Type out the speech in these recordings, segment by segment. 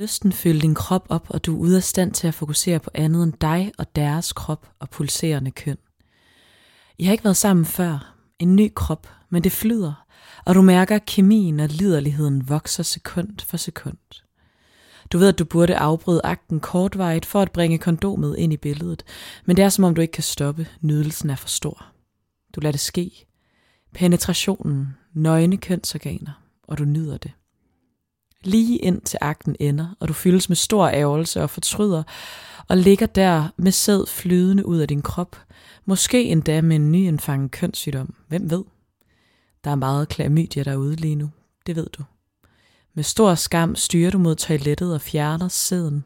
Lysten fylder din krop op, og du er ude af stand til at fokusere på andet end dig og deres krop og pulserende køn. I har ikke været sammen før. En ny krop, men det flyder, og du mærker, at kemien og liderligheden vokser sekund for sekund. Du ved, at du burde afbryde akten kortvarigt for at bringe kondomet ind i billedet, men det er som om du ikke kan stoppe. Nydelsen er for stor. Du lader det ske. Penetrationen, nøgne kønsorganer, og du nyder det. Lige ind til akten ender, og du fyldes med stor ærgelse og fortryder, og ligger der med sæd flydende ud af din krop, måske endda med en nyindfanget kønssygdom. Hvem ved? Der er meget klamydia derude lige nu, det ved du. Med stor skam styrer du mod toilettet og fjerner sæden,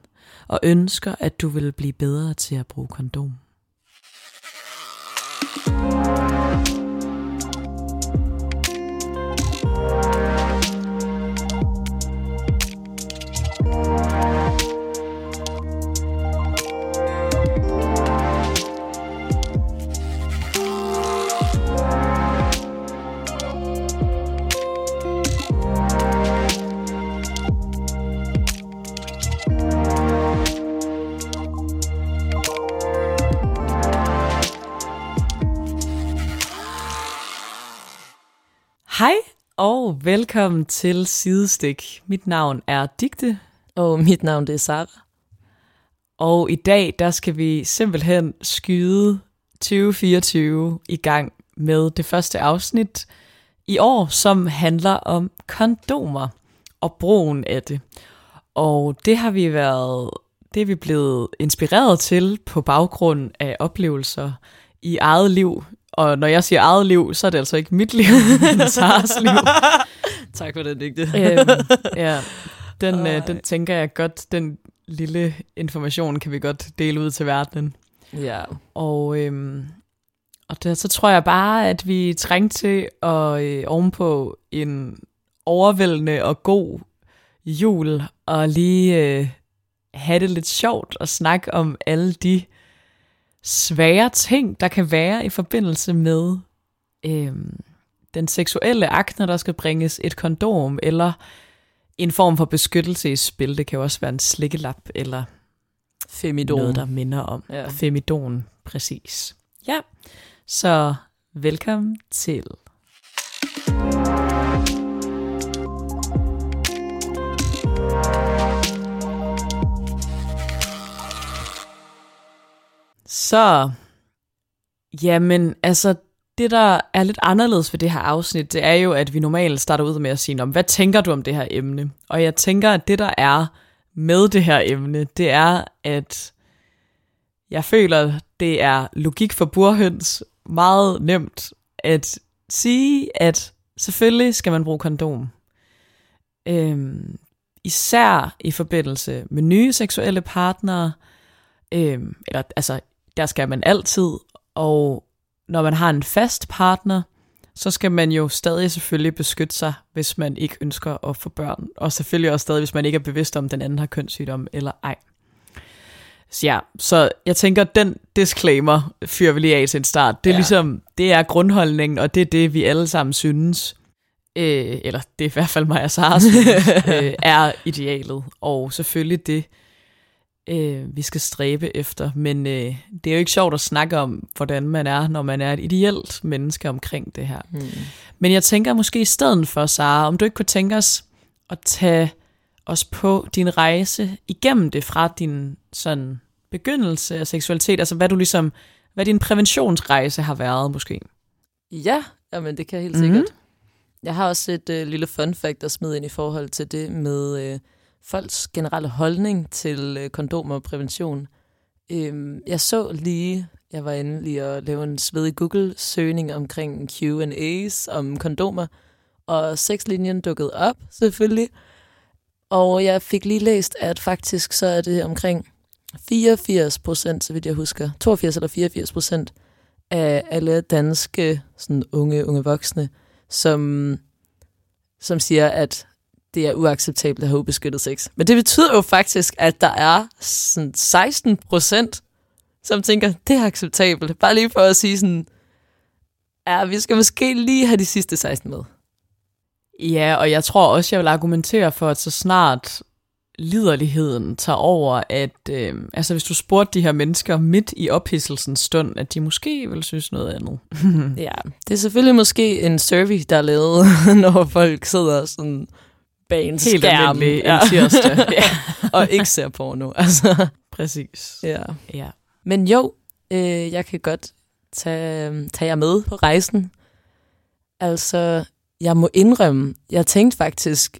og ønsker, at du vil blive bedre til at bruge kondom. Hej og velkommen til Sidestik. Mit navn er Digte, Og mit navn det er Sara. og i dag der skal vi simpelthen skyde 2024 i gang med det første afsnit i år, som handler om kondomer og brugen af det. Og det har vi været, det er vi blevet inspireret til på baggrund af oplevelser i eget liv. Og når jeg siger eget liv, så er det altså ikke mit liv, men Saras liv. Tak for den digte. øhm, ja, den, øh, den tænker jeg godt, den lille information kan vi godt dele ud til verdenen. ja. Og, øhm, og der, så tror jeg bare, at vi trængte til at øh, ovenpå en overvældende og god jul, og lige øh, have det lidt sjovt og snakke om alle de svære ting, der kan være i forbindelse med øhm, den seksuelle akt, når der skal bringes et kondom, eller en form for beskyttelse i spil. Det kan jo også være en slikkelap, eller Femidon. noget, der minder om Ja. femidon, præcis. Ja, så velkommen til. Så, jamen, altså, det der er lidt anderledes ved det her afsnit, det er jo, at vi normalt starter ud med at sige, "Nå, hvad tænker du om det her emne? Og jeg tænker, at det der er med det her emne, det er, at jeg føler, det er logik for burhøns meget nemt at sige, at selvfølgelig skal man bruge kondom. Øhm, især i forbindelse med nye seksuelle partnere, øhm, eller altså, der skal man altid, og når man har en fast partner, så skal man jo stadig selvfølgelig beskytte sig, hvis man ikke ønsker at få børn, og selvfølgelig også stadig, hvis man ikke er bevidst om, den anden har kønssygdom eller ej. Så ja, så jeg tænker, den disclaimer fyrer vi lige af til en start. Det er ja. Ja. ligesom, det er grundholdningen, og det er det, vi alle sammen synes, øh, eller det er i hvert fald mig og Sara synes, øh, er idealet. Og selvfølgelig det, øh, vi skal stræbe efter. Men øh, det er jo ikke sjovt at snakke om, hvordan man er, når man er et ideelt menneske omkring det her. Hmm. Men jeg tænker måske i stedet for, Sara, om du ikke kunne tænke os at tage os på din rejse igennem det fra din sådan begyndelse af seksualitet, altså hvad du ligesom, hvad din præventionsrejse har været måske. Ja, jamen det kan jeg helt Mhm. sikkert. Jeg har også et øh, lille fun fact at smide ind i forhold til det med øh, folks generelle holdning til øh, kondomer og prævention. Øhm, jeg så lige, jeg var inde lige at lave en svedig Google-søgning omkring Q&A's om kondomer, og sexlinjen dukkede op, selvfølgelig. Og jeg fik lige læst, at faktisk så er det omkring 84 procent, så vidt jeg husker, 82 eller 84 procent af alle danske sådan unge, unge voksne, som, som siger, at det er uacceptabelt at have ubeskyttet sex. Men det betyder jo faktisk, at der er sådan 16 procent, som tænker, det er acceptabelt. Bare lige for at sige sådan, ja, vi skal måske lige have de sidste 16 med. Ja, og jeg tror også, jeg vil argumentere for, at så snart liderligheden tager over, at øh, altså hvis du spurgte de her mennesker midt i ophidselsens stund, at de måske vil synes noget andet. ja, det er selvfølgelig måske en survey, der er lavet, når folk sidder sådan bag en Helt skærm ja. en tirsdag. ja, og ikke ser porno. Altså. Præcis. Ja. ja. Men jo, øh, jeg kan godt tage, tage jer med på rejsen. Altså, jeg må indrømme, jeg tænkte faktisk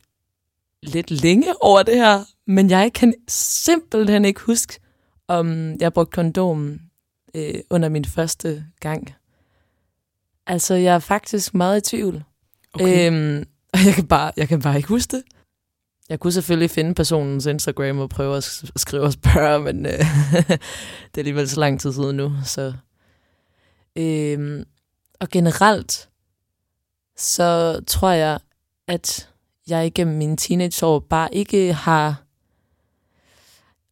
lidt længe over det her, men jeg kan simpelthen ikke huske, om jeg brugte kondom øh, under min første gang. Altså, jeg er faktisk meget i tvivl. Okay. Øhm, og jeg kan, bare, jeg kan bare ikke huske det. Jeg kunne selvfølgelig finde personens Instagram og prøve at skrive og spørge, men øh, det er alligevel så lang tid siden nu. Så. Øhm, og generelt, så tror jeg, at jeg igennem mine teenageår bare ikke har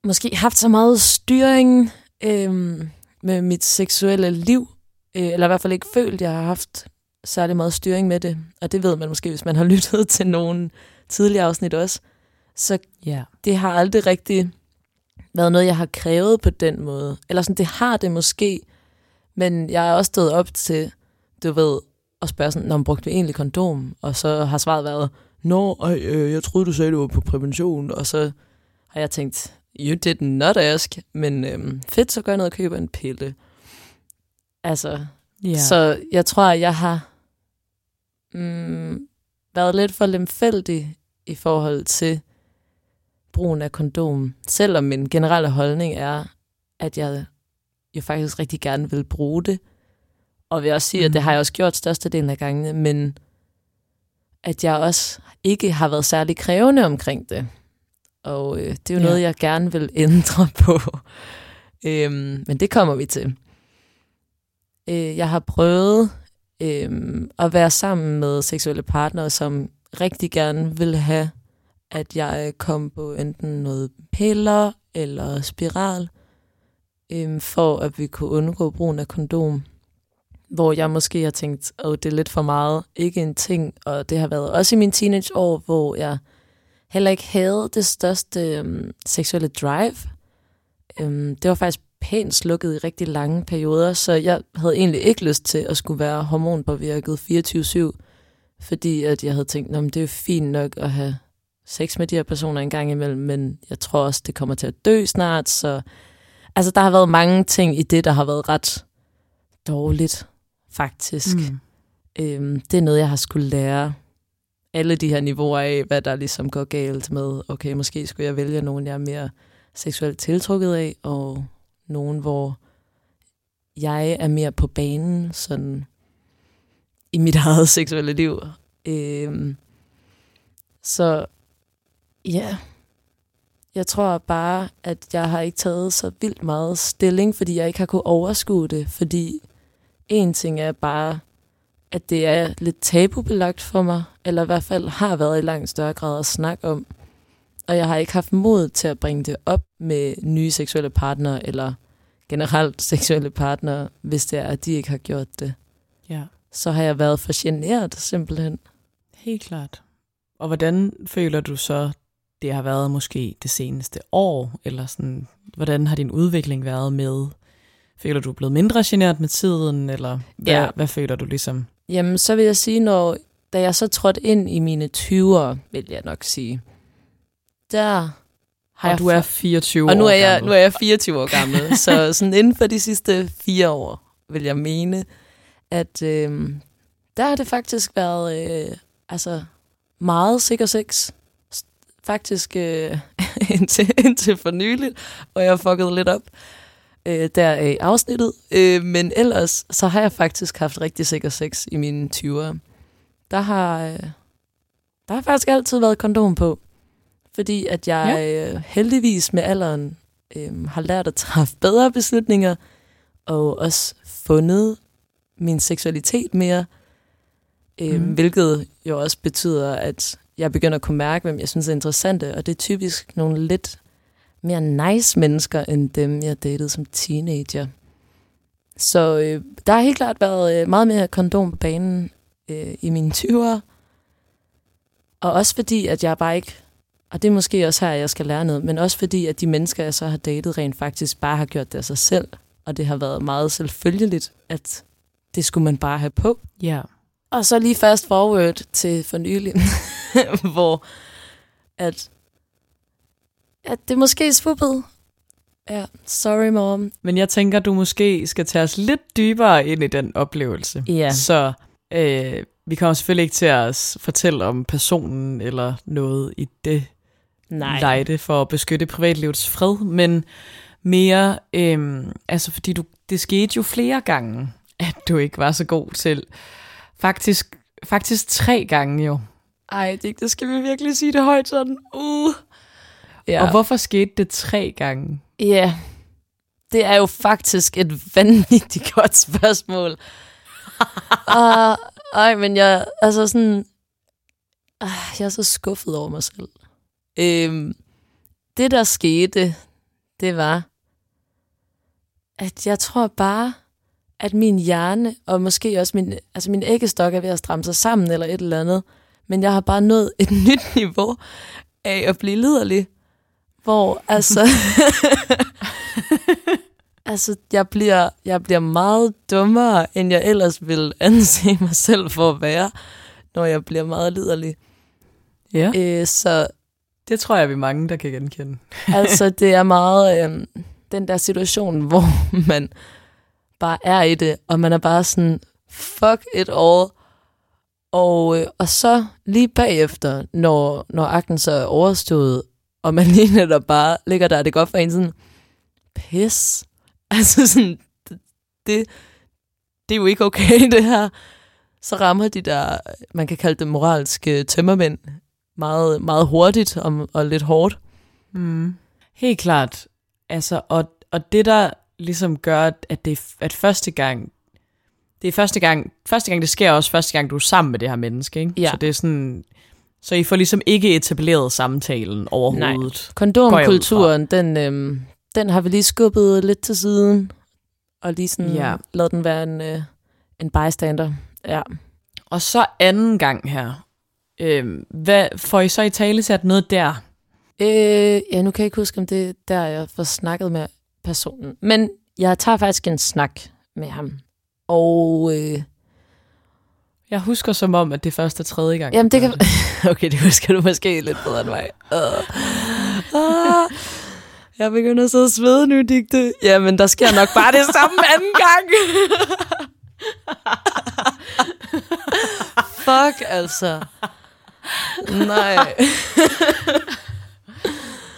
måske haft så meget styring øhm, med mit seksuelle liv, øh, eller i hvert fald ikke følt, at jeg har haft særlig meget styring med det. Og det ved man måske, hvis man har lyttet til nogle tidligere afsnit også. Så yeah. det har aldrig rigtig været noget, jeg har krævet på den måde. Eller sådan, det har det måske, men jeg er også stået op til, du ved, at spørge sådan, når man brugte egentlig kondom? Og så har svaret været, Nå, ej, øh, jeg troede, du sagde, du var på prævention. Og så har jeg tænkt, you did not ask, men øhm, fedt, så gør jeg noget at købe en pille. Altså, yeah. så jeg tror, jeg har mm, været lidt for lemfældig i forhold til brugen af kondom. Selvom min generelle holdning er, at jeg jo faktisk rigtig gerne vil bruge det. Og vil også sige, mm. at det har jeg også gjort størstedelen af gangene, men at jeg også ikke har været særlig krævende omkring det. Og øh, det er jo ja. noget, jeg gerne vil ændre på. øhm, men det kommer vi til. Øh, jeg har prøvet øh, at være sammen med seksuelle partnere, som rigtig gerne vil have, at jeg kom på enten noget piller eller spiral, øh, for at vi kunne undgå brugen af kondom. Hvor jeg måske har tænkt, at oh, det er lidt for meget, ikke en ting. Og det har været også i mine teenageår, hvor jeg heller ikke havde det største øh, seksuelle drive. Øh, det var faktisk pænt slukket i rigtig lange perioder, så jeg havde egentlig ikke lyst til at skulle være hormonpåvirket 24-7, fordi at jeg havde tænkt, at det er jo fint nok at have sex med de her personer en gang imellem, men jeg tror også, det kommer til at dø snart, så altså, der har været mange ting i det, der har været ret dårligt, faktisk. Mm. Øhm, det er noget, jeg har skulle lære alle de her niveauer af, hvad der ligesom går galt med, okay, måske skulle jeg vælge nogen, jeg er mere seksuelt tiltrukket af, og nogen, hvor jeg er mere på banen sådan i mit eget seksuelle liv. Øhm, så ja, jeg tror bare, at jeg har ikke taget så vildt meget stilling, fordi jeg ikke har kunnet overskue det, fordi en ting er bare, at det er lidt tabubelagt for mig, eller i hvert fald har været i langt større grad at snakke om. Og jeg har ikke haft mod til at bringe det op med nye seksuelle partnere, eller generelt seksuelle partnere, hvis det er, at de ikke har gjort det. Ja. Så har jeg været for generet, simpelthen. Helt klart. Og hvordan føler du så, det har været måske det seneste år, eller sådan, hvordan har din udvikling været med, føler du blevet mindre generet med tiden, eller hvad, ja. hvad føler du ligesom? Jamen, så vil jeg sige, når, da jeg så trådte ind i mine 20'ere, vil jeg nok sige, der har og jeg... du er 24 år Og nu er, jeg, nu er jeg 24 år gammel, så sådan inden for de sidste fire år, vil jeg mene, at øh, der har det faktisk været øh, altså meget sikker sex. Faktisk øh, indtil, indtil for nyligt, hvor jeg fuckede lidt op øh, der i afsnittet. Øh, men ellers, så har jeg faktisk haft rigtig sikker sex i mine 20'ere. Der har, øh, der har faktisk altid været kondom på fordi at jeg ja. øh, heldigvis med alderen øh, har lært at træffe bedre beslutninger, og også fundet min seksualitet mere, øh, mm. hvilket jo også betyder, at jeg begynder at kunne mærke, hvem jeg synes er interessante, og det er typisk nogle lidt mere nice mennesker, end dem, jeg datede som teenager. Så øh, der har helt klart været øh, meget mere kondom på banen øh, i mine 20'ere, og også fordi, at jeg bare ikke Og det er måske også her, jeg skal lære noget, men også fordi, at de mennesker, jeg så har datet, rent faktisk bare har gjort det af sig selv. Og det har været meget selvfølgeligt, at det skulle man bare have på. Ja. Og så lige fast forward til for nylig, hvor at, at det måske svuppede. Ja, sorry mom. Men jeg tænker, du måske skal tage os lidt dybere ind i den oplevelse. Ja. Så øh, vi kommer selvfølgelig ikke til at fortælle om personen eller noget i det Nej. lejde for at beskytte privatlivets fred, men mere, øh, altså fordi du, det skete jo flere gange, at du ikke var så god til. Faktisk, faktisk tre gange jo. Ej, det, det skal vi virkelig sige det højt sådan. Uh. Ja. Og hvorfor skete det tre gange? Ja, det er jo faktisk et vanvittigt godt spørgsmål. uh, ej, men jeg, altså sådan, uh, jeg er så skuffet over mig selv. Øhm, det, der skete, det var, at jeg tror bare, at min hjerne, og måske også min, altså min æggestok er ved at stramme sig sammen eller et eller andet, men jeg har bare nået et nyt niveau af at blive liderlig, hvor altså, altså jeg, bliver, jeg bliver meget dummere, end jeg ellers ville anse mig selv for at være, når jeg bliver meget liderlig. Ja. Øh, så det tror jeg, vi er mange, der kan genkende. altså, det er meget øh, den der situation, hvor man bare er i det, og man er bare sådan, fuck it all. Og, øh, og så lige bagefter, når, når akten så er overstået, og man lige netop bare ligger der, det går for en sådan, pis. Altså sådan, det, det, er jo ikke okay, det her. Så rammer de der, man kan kalde det moralske tømmermænd, meget, meget hurtigt og, og lidt hårdt. Mm. Helt klart. Altså, og, og det, der ligesom gør, at det er at første gang, det er første gang, første gang det sker også første gang, du er sammen med det her menneske, ikke? Ja. Så det er sådan, så I får ligesom ikke etableret samtalen overhovedet. Nej. Kondomkulturen, den, øhm, den har vi lige skubbet lidt til siden, og lige sådan ja. lavet den være en, øh, en bystander. Ja. Og så anden gang her, øh, hvad, får I så i tale sat noget der? Øh, ja, nu kan jeg ikke huske, om det er der, jeg får snakket med personen. Men jeg tager faktisk en snak med ham. Og øh, Jeg husker som om, at det først er tredje gang. jamen, det kan... okay, det husker du måske lidt bedre end mig. Uh. Uh. Jeg begynder at svede nu, digte. Jamen, der sker nok bare det samme anden gang. Fuck, altså. Nej.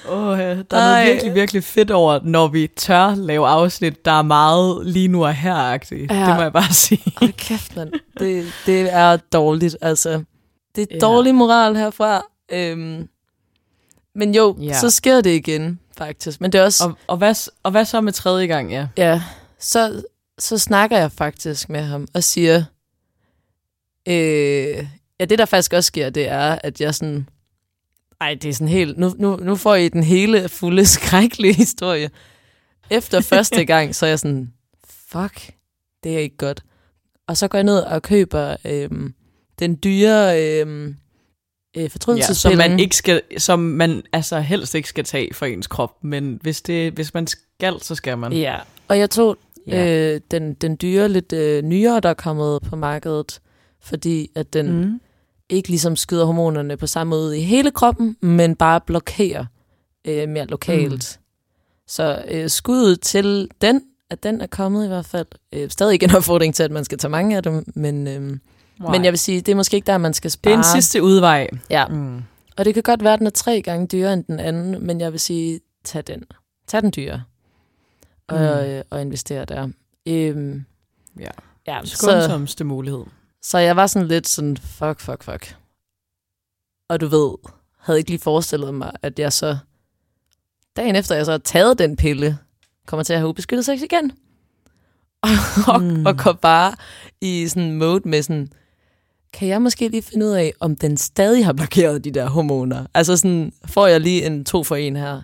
Åh, ja, der er noget Ej. virkelig, virkelig fedt over, når vi tør lave afsnit, der er meget lige nu og her-agtigt. Ja. Det må jeg bare sige. Hold kæft, mand. Det, det er dårligt, altså. Det er Ja. dårlig moral herfra. Øhm, men jo, Ja. så sker det igen, faktisk. Men det er også... Og, og, hvad, og hvad så med tredje gang, ja? Ja, så, så snakker jeg faktisk med ham og siger, øh, ja, det der faktisk også sker, det er, at jeg sådan, ej, det er sådan helt, nu, nu, nu får I den hele fulde skrækkelige historie. Efter første gang, så er jeg sådan, fuck, det er ikke godt. Og så går jeg ned og køber øh, den dyre øh, øh, ja som fortrydelsespillen. man ikke skal, som man altså helst ikke skal tage for ens krop, men hvis, det, hvis man skal, så skal man. Ja, og jeg tog Ja. øh, den, den dyre, lidt øh, nyere, der er kommet på markedet, fordi at den mm. Ikke ligesom skyder hormonerne på samme måde i hele kroppen, men bare blokerer øh, mere lokalt. Mm. Så øh, skuddet til den, at den er kommet i hvert fald. Øh, stadig ikke en opfordring til, at man skal tage mange af dem, men, øh, men jeg vil sige, det er måske ikke der, man skal spare. det er en sidste udvej. Ja, Mm. og det kan godt være, at den er tre gange dyrere end den anden, men jeg vil sige, tag den. Tag den dyre. Og, Mm. øh, og investere der. Øhm, Ja. ja, så, Skånsomste mulighed. Så jeg var sådan lidt sådan, fuck, fuck, fuck. Og du ved, havde ikke lige forestillet mig, at jeg så, dagen efter jeg så har taget den pille, kommer til at have ubeskyttet sex igen. og, Mm. mm. og går bare i sådan en mode med sådan, kan jeg måske lige finde ud af, om den stadig har blokeret de der hormoner? Altså sådan, får jeg lige en to for en her?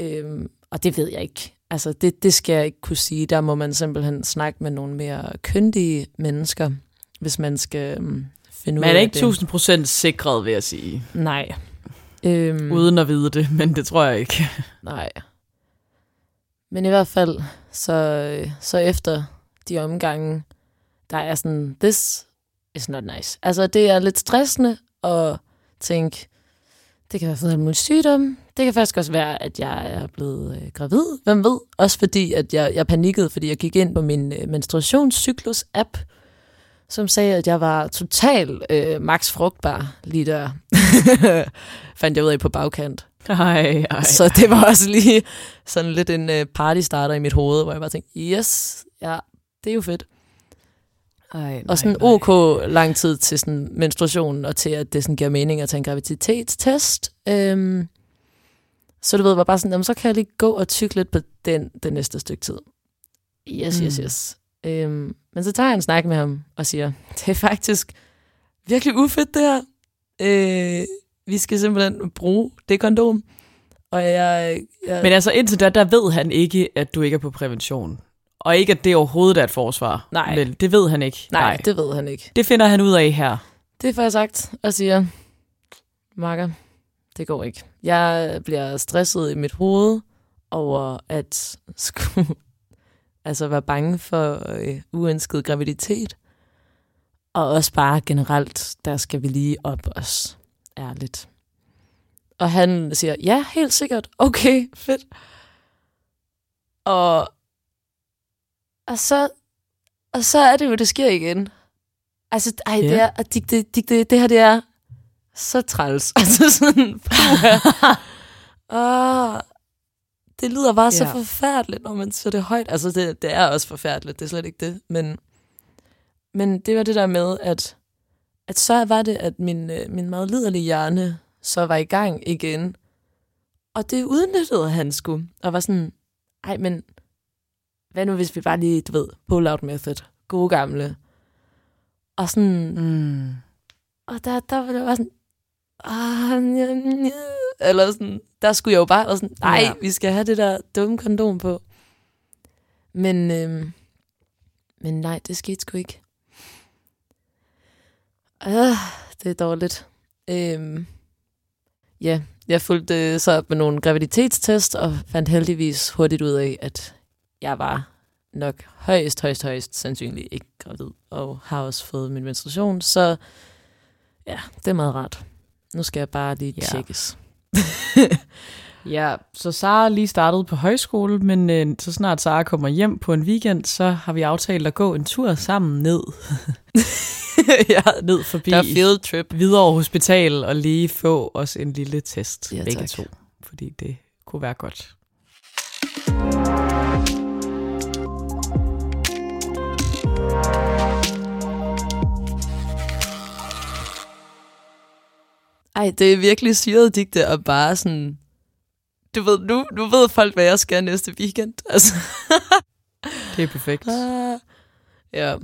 Øhm, og det ved jeg ikke. Altså, det, det skal jeg ikke kunne sige. Der må man simpelthen snakke med nogle mere kyndige mennesker, hvis man skal um, finde ud Man er af ikke det. 1000 procent sikret, vil jeg sige. Nej. Øhm, Uden at vide det, men det tror jeg ikke. Nej. Men i hvert fald, så, så efter de omgange, der er sådan, this is not nice. Altså, det er lidt stressende at tænke, det kan være for en sygdom. Det kan faktisk også være, at jeg er blevet øh, gravid. Hvem ved? Også fordi, at jeg, jeg panikkede, fordi jeg gik ind på min øh, menstruationscyklus-app, som sagde, at jeg var total øh, max frugtbar lige der. Fandt jeg ud af på bagkant. Ej, ej. Så det var også lige sådan lidt en øh, party starter i mit hoved, hvor jeg bare tænkte, yes, ja, det er jo fedt. Ej, nej, Og sådan nej. ok lang tid til sådan menstruationen, og til at det sådan giver mening at tage en graviditetstest. Øhm, så du ved, var bare sådan, jamen, så kan jeg lige gå og tykke lidt på den det næste stykke tid. Yes, yes, Mm. yes. Øhm, men så tager jeg en snak med ham og siger, det er faktisk virkelig ufedt det her. Øh, vi skal simpelthen bruge det kondom. Og jeg, jeg Men altså indtil da, der ved han ikke, at du ikke er på prævention. Og ikke, at det overhovedet er et forsvar. Nej. Vel, det ved han ikke. nej, nej, det ved han ikke. det finder han ud af her. Det får jeg sagt og siger, Marker, det går ikke. Jeg bliver stresset i mit hoved over at skulle altså være bange for øh, uønsket graviditet. Og også bare generelt, der skal vi lige op os, ærligt. Og han siger, ja, helt sikkert, okay, fedt. Og, og, så, og så er det jo, det sker igen. Altså, ej, det, Ja. er, det, det, det, det, det her, det er så træls. Altså sådan, puha. Det lyder bare så Ja. forfærdeligt, når man siger det højt. Altså, det, det er også forfærdeligt, det er slet ikke det. Men, men det var det der med, at, at så var det, at min, øh, min meget liderlige hjerne så var i gang igen. Og det udnyttede han sgu. Og var sådan, ej, men hvad nu hvis vi bare lige, du ved, pull-out method. Gode gamle. Og sådan, Mm. og der, der var det bare sådan, ah, eller sådan, der skulle jeg jo bare være sådan, nej, ja. vi skal have det der dumme kondom på. Men, øhm, men nej, det skete sgu ikke. Ah, det er dårligt. Øhm, ja, jeg fulgte så op med nogle graviditetstest, og fandt heldigvis hurtigt ud af, at jeg var nok højst, højst, højst sandsynligt ikke gravid, og har også fået min menstruation, så ja, det er meget rart. Nu skal jeg bare lige Ja. tjekkes. Ja, så Sara lige startet på højskole, men øh, så snart Sara kommer hjem på en weekend, så har vi aftalt at gå en tur sammen ned, ja, ned forbi der er field trip. Hvidovre Hospital og lige få os en lille test, Ja, begge tak. to. Fordi det kunne være godt. Ej, det er virkelig syret digte, og bare sådan... Du ved, nu, nu ved folk, hvad jeg skal næste weekend. Altså, Det er perfekt. ah. ja,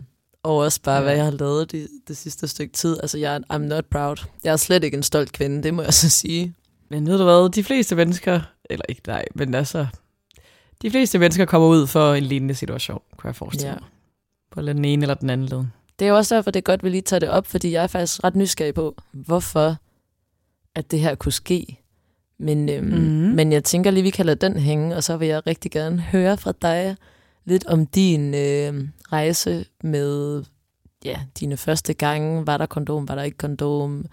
og også bare, Ja. hvad jeg har lavet det, det sidste stykke tid. Altså, jeg I'm not proud. Jeg er slet ikke en stolt kvinde, det må jeg så sige. Men ved du hvad, de fleste mennesker, eller ikke nej, men altså, de fleste mennesker kommer ud for en lignende situation, kunne jeg forestille Ja. mig. På den ene eller den anden led. Det er jo også derfor, det er godt, at vi lige tager det op, fordi jeg er faktisk ret nysgerrig på, hvorfor at det her kunne ske. Men, øhm, Mhm. mm. men jeg tænker lige, vi kan lade den hænge, og så vil jeg rigtig gerne høre fra dig lidt om din øh, rejse med ja, dine første gange. Var der kondom, var der ikke kondom?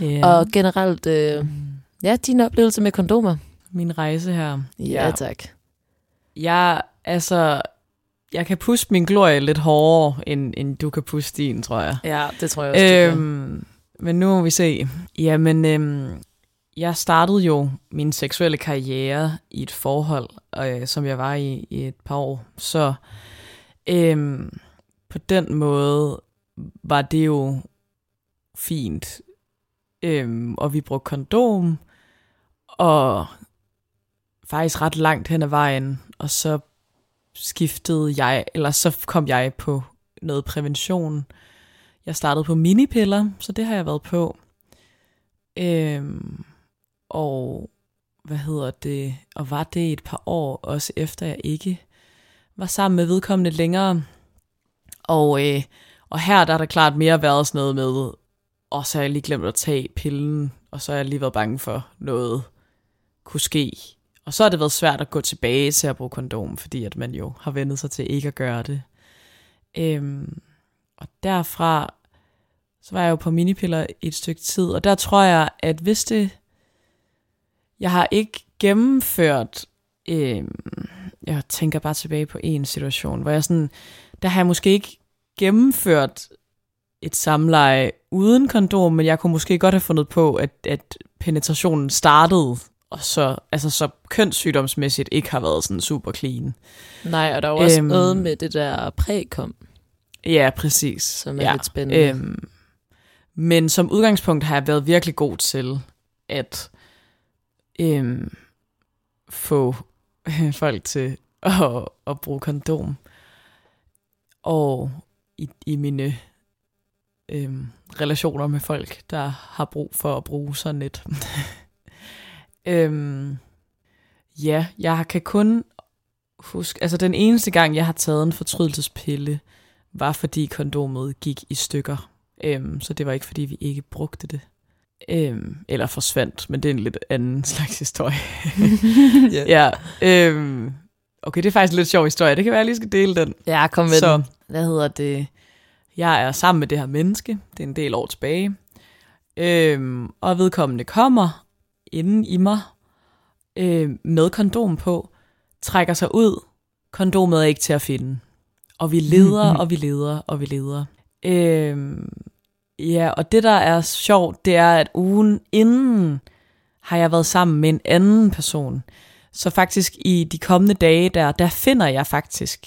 Ja. Og generelt, øh, ja, din oplevelse med kondomer. Min rejse her. Ja, Ja. tak. Jeg, altså, jeg kan puste min glorie lidt hårdere, end, end du kan puste din, tror jeg. Ja, det tror jeg også, Øhm, men nu må vi se. Jamen, øhm, jeg startede jo min seksuelle karriere i et forhold, øh, som jeg var i i et par år. Så øhm, på den måde var det jo fint. Øhm, og vi brugte kondom, og faktisk ret langt hen ad vejen. Og så skiftede jeg, eller så kom jeg på noget prævention. Jeg startede på minipiller, så det har jeg været på. Øhm, og hvad hedder det? Og var det et par år, også efter jeg ikke var sammen med vedkommende længere. Og, øh, og her der er der klart mere været sådan noget med, og så har jeg lige glemt at tage pillen, og og så har jeg lige været bange for noget kunne ske. Og så har det været svært at gå tilbage til at bruge kondom, fordi at man jo har vendet sig til ikke at gøre det. Øhm, og derfra, så var jeg jo på minipiller et stykke tid, og der tror jeg, at hvis det, jeg har ikke gennemført, øhm, jeg tænker bare tilbage på en situation, hvor jeg sådan, der har jeg måske ikke gennemført et samleje uden kondom, men jeg kunne måske godt have fundet på, at, at penetrationen startede, og så, altså så kønssygdomsmæssigt ikke har været sådan super clean. Nej, og der er jo også øhm, noget med det der prækom. Ja, præcis. Som er ja. lidt spændende. Øhm, men som udgangspunkt har jeg været virkelig god til at øhm, få folk til at, at bruge kondom. Og i, i mine øhm, relationer med folk, der har brug for at bruge sådan et. øhm, ja, jeg kan kun huske, altså den eneste gang, jeg har taget en fortrydelsespille, var fordi kondomet gik i stykker. Øhm, så det var ikke fordi, vi ikke brugte det. Øhm, eller forsvandt, men det er en lidt anden slags historie. yeah. ja, øhm, okay, det er faktisk en lidt sjov historie. Det kan være, jeg lige skal dele den. Ja, kom med så, den. hvad hedder det? Jeg er sammen med det her menneske. Det er en del år tilbage. Øhm, og vedkommende kommer inden i mig øh, med kondom på, trækker sig ud. Kondomet er ikke til at finde. Og vi leder, og vi leder, og vi leder. Øhm, ja, og det der er sjovt, det er, at ugen inden har jeg været sammen med en anden person. Så faktisk i de kommende dage der, der finder jeg faktisk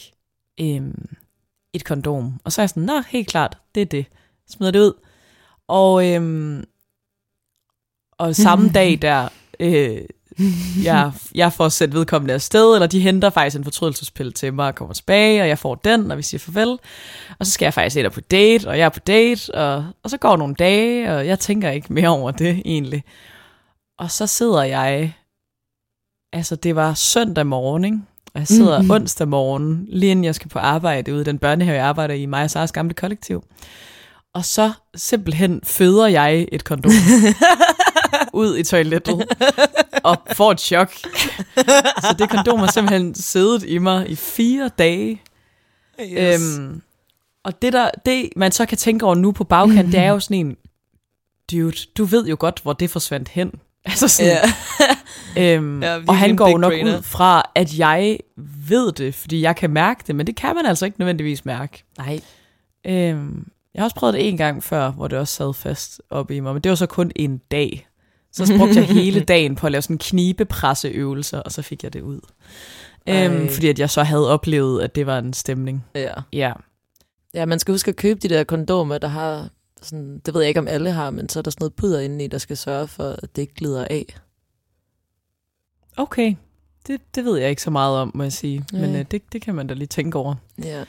øhm, et kondom. Og så er jeg sådan, nå, helt klart, det er det. Smider det ud. Og, øhm, og samme dag der, øh, jeg, jeg får sendt vedkommende afsted, eller de henter faktisk en fortrydelsespille til mig og kommer tilbage, og jeg får den, og vi siger farvel. Og så skal jeg faktisk ind på date, og jeg er på date, og, og så går nogle dage, og jeg tænker ikke mere over det egentlig. Og så sidder jeg, altså det var søndag morgen, ikke? og jeg sidder mm-hmm. onsdag morgen, lige inden jeg skal på arbejde ude i den børnehave, jeg arbejder i, mig og Saras gamle kollektiv. Og så simpelthen føder jeg et kondom ud i toilettet og får et chok. så det kondom har simpelthen siddet i mig i fire dage. Yes. Øhm, og det, der, det, man så kan tænke over nu på bagkant, mm. det er jo sådan en, dude, du ved jo godt, hvor det forsvandt hen. Altså sådan, yeah. øhm, ja, og han går nok brainer. ud fra, at jeg ved det, fordi jeg kan mærke det, men det kan man altså ikke nødvendigvis mærke. Nej. Øhm, jeg har også prøvet det en gang før, hvor det også sad fast op i mig, men det var så kun en dag. Så brugte jeg hele dagen på at lave sådan knibepresseøvelser, og så fik jeg det ud. Øhm, fordi at jeg så havde oplevet, at det var en stemning. Ja. Ja. Ja, man skal huske at købe de der kondomer, der har sådan, det ved jeg ikke, om alle har, men så er der sådan noget puder inde i, der skal sørge for, at det ikke glider af. Okay. Det, det ved jeg ikke så meget om, må jeg sige. Ja. Men øh, det, det kan man da lige tænke over. Ja.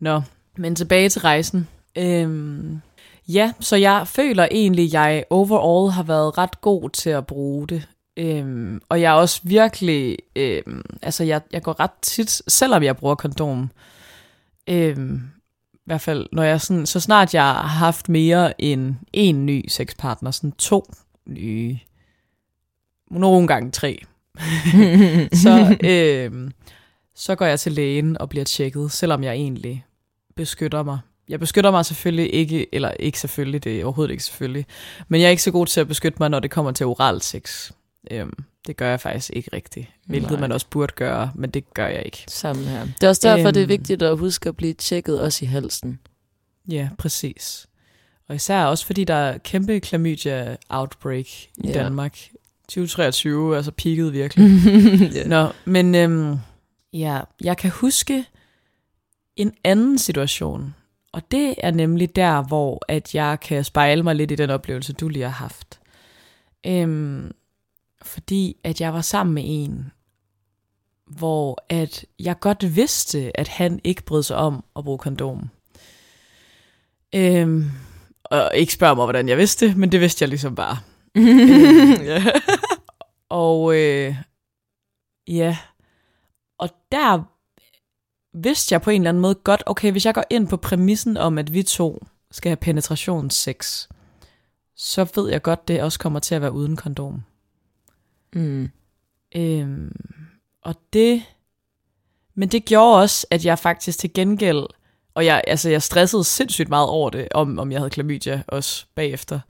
Nå, men tilbage til rejsen. Øhm, ja, så jeg føler egentlig, at jeg overall har været ret god til at bruge det. Øhm, og jeg er også virkelig, øhm, altså jeg, jeg går ret tit, selvom jeg bruger kondom, øhm, i hvert fald når jeg sådan, så snart jeg har haft mere end en ny sexpartner, sådan to nye, nogle gange tre, så, øhm, så går jeg til lægen og bliver tjekket, selvom jeg egentlig beskytter mig jeg beskytter mig selvfølgelig ikke, eller ikke selvfølgelig, det er overhovedet ikke selvfølgelig, men jeg er ikke så god til at beskytte mig, når det kommer til oral sex. Øhm, det gør jeg faktisk ikke rigtigt, hvilket Nej. man også burde gøre, men det gør jeg ikke. Samme her. Det er også derfor, øhm, det er vigtigt at huske at blive tjekket også i halsen. Ja, præcis. Og især også fordi der er kæmpe klamydia outbreak i ja. Danmark. 2023 altså peaked virkelig. yeah. Nå, men øhm, ja, jeg kan huske en anden situation, og det er nemlig der, hvor at jeg kan spejle mig lidt i den oplevelse, du lige har haft. Øhm, fordi at jeg var sammen med en, hvor at jeg godt vidste, at han ikke brød sig om at bruge kondom. Øhm, og ikke spørge mig, hvordan jeg vidste, men det vidste jeg ligesom bare. øhm, og øh, ja, og der vidste jeg på en eller anden måde godt, okay, hvis jeg går ind på præmissen om, at vi to skal have penetrationssex, så ved jeg godt, det også kommer til at være uden kondom. Mm. Øhm, og det, men det gjorde også, at jeg faktisk til gengæld, og jeg, altså jeg stressede sindssygt meget over det, om, om jeg havde klamydia også bagefter.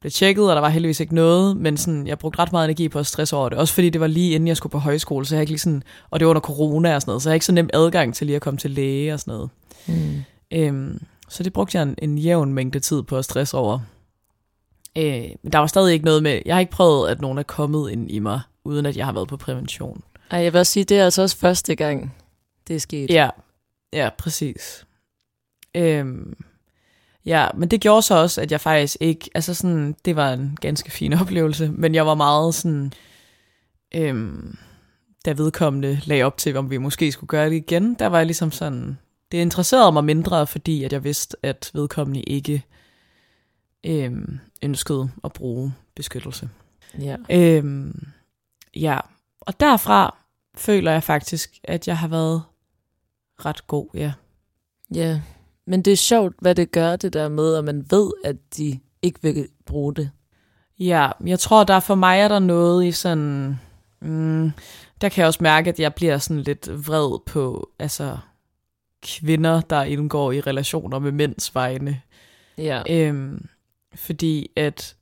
Blev tjekket, og der var heldigvis ikke noget, men sådan, jeg brugte ret meget energi på at stresse over det. Også fordi det var lige inden jeg skulle på højskole, så jeg ikke lige sådan, og det var under corona og sådan noget, så jeg ikke så nem adgang til lige at komme til læge og sådan noget. Mm. Øhm, så det brugte jeg en, en jævn mængde tid på at stresse over. Øh, men der var stadig ikke noget med, jeg har ikke prøvet, at nogen er kommet ind i mig, uden at jeg har været på prævention. Ej, jeg vil også sige, det er altså også første gang, det er sket. Ja, ja, præcis. Øhm, ja, men det gjorde så også, at jeg faktisk ikke, altså sådan, det var en ganske fin oplevelse, men jeg var meget sådan, øhm, da vedkommende lagde op til, om vi måske skulle gøre det igen, der var jeg ligesom sådan, det interesserede mig mindre, fordi at jeg vidste, at vedkommende ikke øhm, ønskede at bruge beskyttelse. Ja. Øhm, ja, og derfra føler jeg faktisk, at jeg har været ret god, ja. ja. Men det er sjovt, hvad det gør, det der med, at man ved, at de ikke vil bruge det. Ja, jeg tror, der for mig er der noget i sådan... Mm, der kan jeg også mærke, at jeg bliver sådan lidt vred på altså kvinder, der indgår i relationer med mænds vegne. Ja. Øhm, fordi at,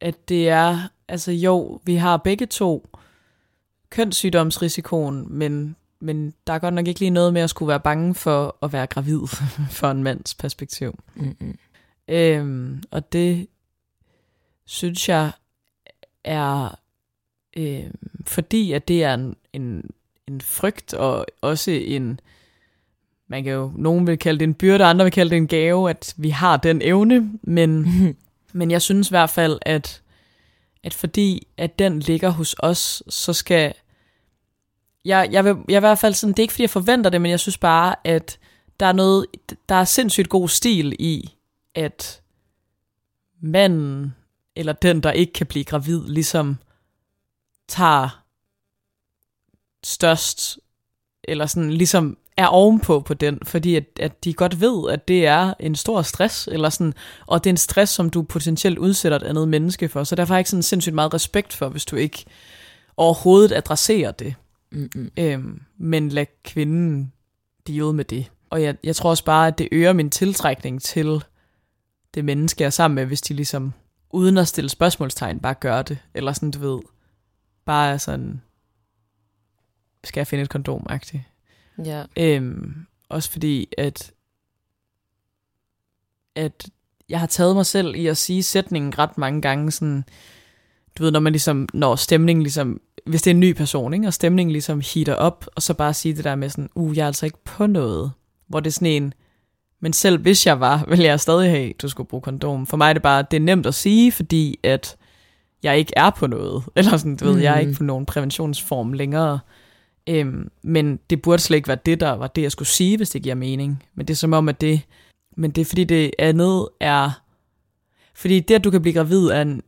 at det er, altså jo, vi har begge to kønssygdomsrisikoen, men, men der er godt nok ikke lige noget med at skulle være bange for at være gravid for en mands perspektiv. Mm-mm. Øhm, og det synes jeg er øhm, fordi, at det er en, en, en frygt og også en, man kan jo, nogen vil kalde det en byrde, andre vil kalde det en gave, at vi har den evne, men, men jeg synes i hvert fald, at, at fordi at den ligger hos os, så skal jeg, jeg, vil, jeg i hvert fald sådan, det er ikke fordi jeg forventer det, men jeg synes bare, at der er noget, der er sindssygt god stil i, at manden, eller den, der ikke kan blive gravid, ligesom tager størst, eller sådan ligesom er ovenpå på den, fordi at, at de godt ved, at det er en stor stress, eller sådan, og det er en stress, som du potentielt udsætter et andet menneske for, så derfor har jeg ikke sådan sindssygt meget respekt for, hvis du ikke overhovedet adresserer det. Mm-mm. Øhm, men lad kvinden deal med det. Og jeg, jeg tror også bare, at det øger min tiltrækning til det menneske, jeg er sammen med, hvis de ligesom, uden at stille spørgsmålstegn, bare gør det. Eller sådan, du ved, bare er sådan, skal jeg finde et kondom -agtigt. Ja. Øhm, også fordi, at, at jeg har taget mig selv i at sige sætningen ret mange gange, sådan, du ved, når man ligesom, når stemningen ligesom, hvis det er en ny person, ikke, og stemningen ligesom heater op, og så bare sige det der med sådan, uh, jeg er altså ikke på noget, hvor det er sådan en, men selv hvis jeg var, ville jeg stadig have, du skulle bruge kondom. For mig er det bare, det er nemt at sige, fordi at jeg ikke er på noget, eller sådan, du ved, jeg er ikke på nogen præventionsform længere. Øhm, men det burde slet ikke være det, der var det, jeg skulle sige, hvis det giver mening. Men det er som om, at det, men det er fordi det andet er, fordi det, at du kan blive gravid, er en,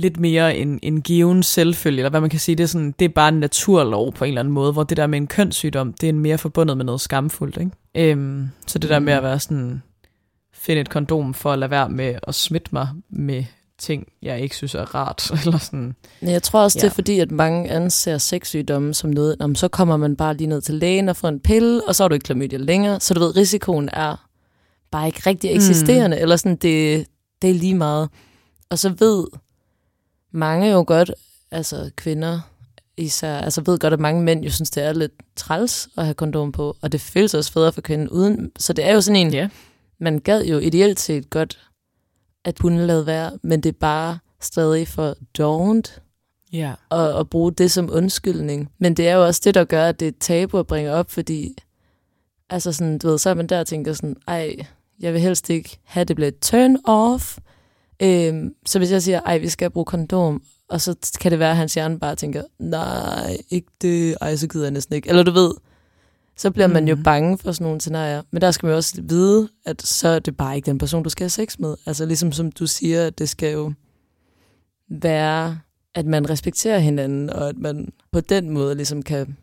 lidt mere en, en given selvfølge, eller hvad man kan sige, det er, sådan, det er bare en naturlov på en eller anden måde, hvor det der med en kønssygdom, det er mere forbundet med noget skamfuldt. Ikke? Øhm, så det der med at være sådan, finde et kondom for at lade være med at smitte mig med ting, jeg ikke synes er rart. Eller sådan. Jeg tror også, ja. det er fordi, at mange anser sexsygdomme som noget, om så kommer man bare lige ned til lægen og får en pille, og så er du ikke klamydia længere. Så du ved, risikoen er bare ikke rigtig eksisterende, mm. eller sådan, det, det er lige meget. Og så ved mange jo godt, altså kvinder især, altså ved godt, at mange mænd jo synes, det er lidt træls at have kondom på, og det føles også federe for kvinden uden. Så det er jo sådan en, Ja. man gad jo ideelt set godt, at hun lavede være, men det er bare stadig for dovent Ja. at, at bruge det som undskyldning. Men det er jo også det, der gør, at det er et tabu at bringe op, fordi altså sådan, du ved, så er man der og tænker sådan, ej, jeg vil helst ikke have, det bliver turn off. Øhm, så hvis jeg siger, ej, vi skal bruge kondom, og så kan det være, at hans hjerne bare tænker, nej, ikke det, ej, så gider jeg næsten ikke. Eller du ved, så bliver man jo Mhm. bange for sådan nogle scenarier. Men der skal man jo også vide, at så er det bare ikke den person, du skal have sex med. Altså ligesom som du siger, at det skal jo være, at man respekterer hinanden, og at man på den måde ligesom kan,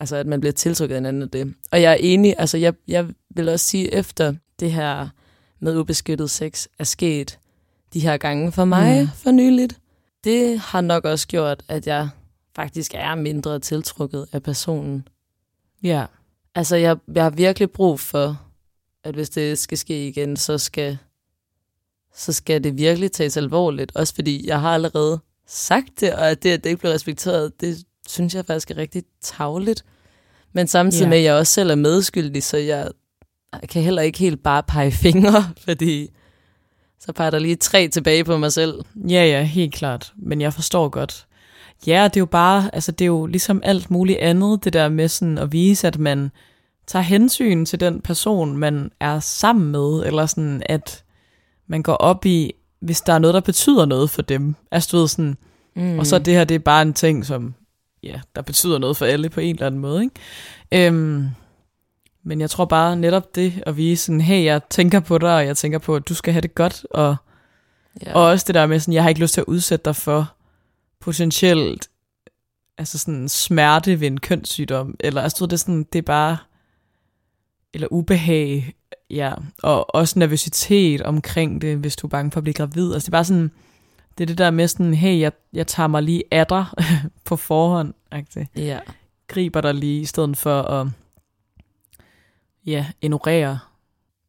altså at man bliver tiltrykket af hinanden af det. Og jeg er enig, altså jeg, jeg vil også sige, efter det her med ubeskyttet sex er sket, de her gange for mig mm. for nyligt. Det har nok også gjort, at jeg faktisk er mindre tiltrukket af personen. Ja. Altså, jeg, jeg har virkelig brug for, at hvis det skal ske igen, så skal, så skal det virkelig tages alvorligt. Også fordi jeg har allerede sagt det, og at det, at det ikke bliver respekteret, det synes jeg faktisk er rigtig tavligt. Men samtidig yeah. med, at jeg også selv er medskyldig, så jeg kan heller ikke helt bare pege fingre, fordi så peger der lige tre tilbage på mig selv. Ja, ja, helt klart. Men jeg forstår godt. Ja, det er jo bare, altså det er jo ligesom alt muligt andet, det der med sådan at vise, at man tager hensyn til den person, man er sammen med, eller sådan, at man går op i, hvis der er noget, der betyder noget for dem. Altså du ved sådan, mm. og så det her, det er bare en ting, som, ja, der betyder noget for alle på en eller anden måde, ikke? Øhm, men jeg tror bare netop det at vise sådan, hey, jeg tænker på dig, og jeg tænker på, at du skal have det godt, og, ja. og også det der med sådan, jeg har ikke lyst til at udsætte dig for potentielt altså sådan smerte ved en kønssygdom, eller altså det er sådan, det er bare, eller ubehag, ja, og også nervøsitet omkring det, hvis du er bange for at blive gravid. Altså det er bare sådan, det er det der med sådan, hey, jeg, jeg tager mig lige af dig på forhånd, ikke? Ja. Griber dig lige, i stedet for at, ja, ignorere.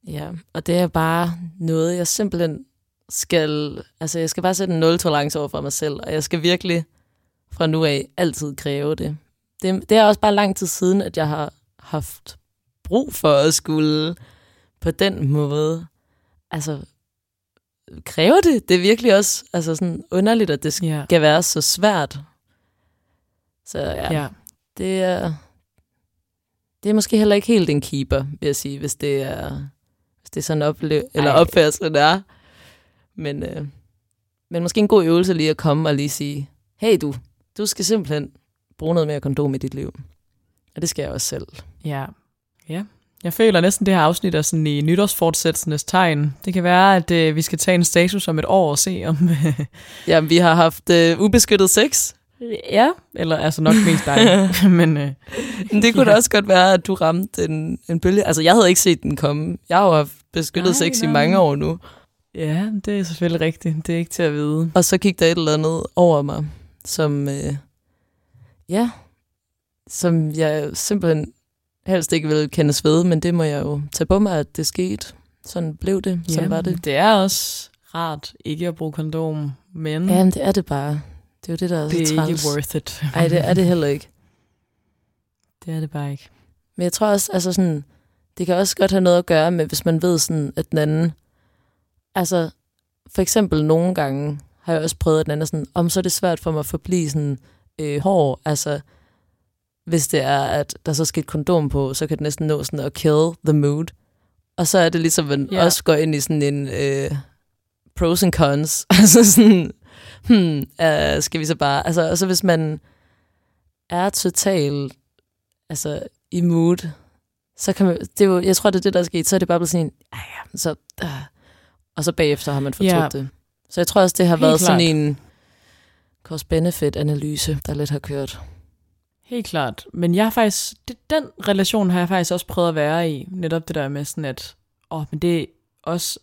Ja, og det er bare noget, jeg simpelthen skal, altså jeg skal bare sætte en nul-tolerance over for mig selv, og jeg skal virkelig fra nu af altid kræve det. det. Det er også bare lang tid siden, at jeg har haft brug for at skulle på den måde, altså kræve det. Det er virkelig også altså sådan underligt, at det skal ja. være så svært. Så ja, ja. det er det er måske heller ikke helt en keeper, vil jeg sige, hvis det er, hvis det er sådan ople- eller opførsel, det er. Men, øh, men måske en god øvelse lige at komme og lige sige, hey du, du skal simpelthen bruge noget mere kondom i dit liv. Og det skal jeg også selv. Ja, ja. Jeg føler næsten, det her afsnit er sådan i nytårsfortsættelsenes tegn. Det kan være, at øh, vi skal tage en status om et år og se om... ja, vi har haft øh, ubeskyttet sex. Ja, eller altså nok mest dig. men, øh, men det kunne ja. da også godt være, at du ramte en, en bølge. Altså, jeg havde ikke set den komme. Jeg har jo haft beskyttet nej, sex nej. i mange år nu. Ja, det er selvfølgelig rigtigt. Det er ikke til at vide. Og så gik der et eller andet over mig, som, øh, ja, som jeg simpelthen helst ikke ville kendes ved, men det må jeg jo tage på mig, at det skete. Sådan blev det, sådan var det. Det er også rart ikke at bruge kondom, men... Ja, det er det bare. Det er jo det, der er Det er så ikke worth it. Nej, det er det heller ikke. Det er det bare ikke. Men jeg tror også, altså sådan, det kan også godt have noget at gøre med, hvis man ved sådan, at den anden, altså for eksempel nogle gange har jeg også prøvet, at den anden er sådan, om så er det svært for mig at forblive sådan øh, hård, altså hvis det er, at der så skal et kondom på, så kan det næsten nå sådan at kill the mood. Og så er det ligesom, at man yeah. også går ind i sådan en øh, pros and cons. altså sådan, hmm, uh, skal vi så bare... Altså, altså hvis man er totalt altså, i mood, så kan man... Det er jo, jeg tror, det er det, der er sket. Så er det bare blevet sådan en... Ja, så, uh, og så bagefter har man fortrudt ja. det. Så jeg tror også, det har Helt været klart. sådan en cost-benefit-analyse, der lidt har kørt. Helt klart. Men jeg har faktisk, det, den relation har jeg faktisk også prøvet at være i. Netop det der med sådan, at åh, men det er også,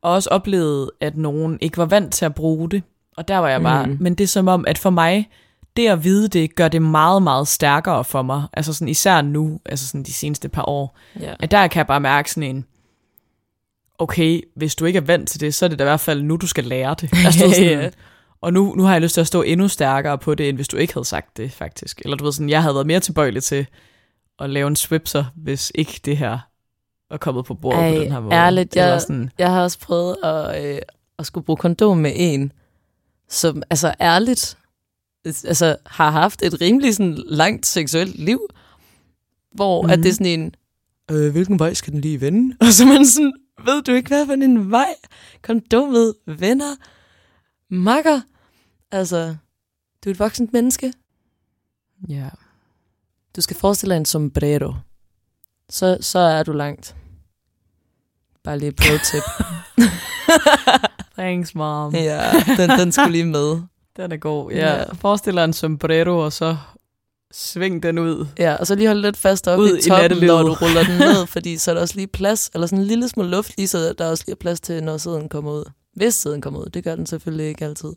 og også oplevet, at nogen ikke var vant til at bruge det. Og der var jeg bare, mm. men det er som om, at for mig, det at vide det, gør det meget, meget stærkere for mig. Altså sådan, især nu, altså sådan de seneste par år. Yeah. At der kan jeg bare mærke sådan en, okay, hvis du ikke er vant til det, så er det da i hvert fald nu, du skal lære det. Altså, sådan, yeah. Og nu, nu har jeg lyst til at stå endnu stærkere på det, end hvis du ikke havde sagt det, faktisk. Eller du ved sådan, jeg havde været mere tilbøjelig til at lave en swipser, hvis ikke det her var kommet på bordet Ej, på den her måde. ærligt, jeg, sådan. jeg har også prøvet at, øh, at skulle bruge kondom med en, som altså ærligt altså, har haft et rimelig sådan, langt seksuelt liv, hvor mm. at det er mhm. sådan en, øh, hvilken vej skal den lige vende? Og så man sådan, ved du ikke, hvad for en vej kondomet vender? Makker? Altså, du er et voksent menneske. Ja. Du skal forestille dig en sombrero. Så, så er du langt. Bare lige pro tip. Thanks, mom. Ja, den, den skulle lige med. Den er god. Ja. ja. Forestil dig en sombrero, og så sving den ud. Ja, og så lige holde lidt fast op ud i toppen, i når du ruller den ned, fordi så er der også lige plads, eller sådan en lille smule luft, lige så der også lige er plads til, når siden kommer ud. Hvis siden kommer ud. Det gør den selvfølgelig ikke altid.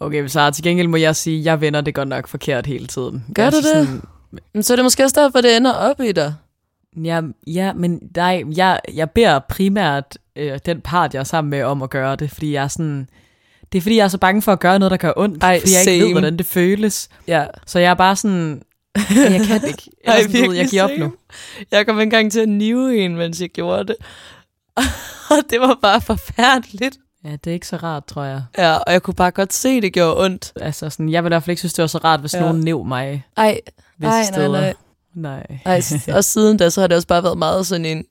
Okay, så til gengæld må jeg sige, at jeg vender det godt nok forkert hele tiden. Gør altså du det? Sådan, Men så er det måske også derfor, det ender op i dig. Ja, ja, men nej, jeg, jeg beder primært øh, den part, jeg er sammen med, om at gøre det, fordi jeg er sådan... Det er fordi, jeg er så bange for at gøre noget, der gør ondt, Ej, fordi jeg ikke same. ved, hvordan det føles. Ja. Så jeg er bare sådan... Jeg kan ikke. Jeg, er sådan, ved, jeg giver op nu. Jeg kom engang til at nive en, mens jeg gjorde det. Og det var bare forfærdeligt. Ja, det er ikke så rart, tror jeg. Ja, og jeg kunne bare godt se, det gjorde ondt. Altså, sådan, jeg vil i hvert fald ikke synes, det var så rart, hvis Ja. nogen næv mig Ej, Ej, nej, steder. nej. Nej. Ej, og siden da, så har det også bare været meget sådan en,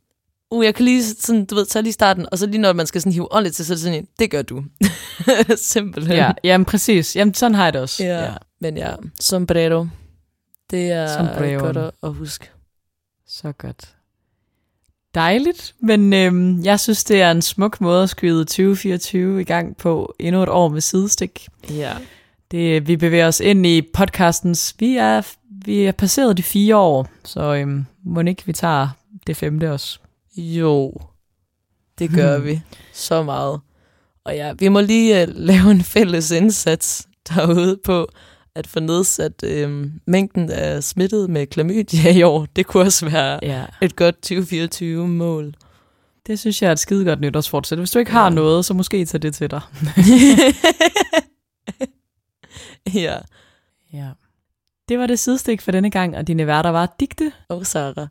uh, jeg kan lige sådan, du ved, tage lige starten, og så lige når man skal sådan hive ordentligt til, så er det sådan en, det gør du. Simpelthen. Ja, jamen præcis. Jamen, sådan har jeg det også. Ja. Men ja, sombrero. Det er Sombreroen. godt at, at huske. Så godt. Dejligt, men øhm, jeg synes, det er en smuk måde at skyde 2024 i gang på endnu et år med sidestik. Ja. Det, vi bevæger os ind i podcastens, vi er, vi er passeret de fire år, så øhm, må ikke vi tager det femte også. Jo, det gør vi så meget. Og ja, vi må lige uh, lave en fælles indsats derude på at få nedsat øhm, mængden af smittet med klamydia i år. Det kunne også være Ja. et godt 2024-mål. Det synes jeg er et skide godt nytårsfortsæt. Hvis du ikke har Ja. noget, så måske tag det til dig. ja, Ja. Det var det sidestik for denne gang, og dine værter var Digte og Sarah.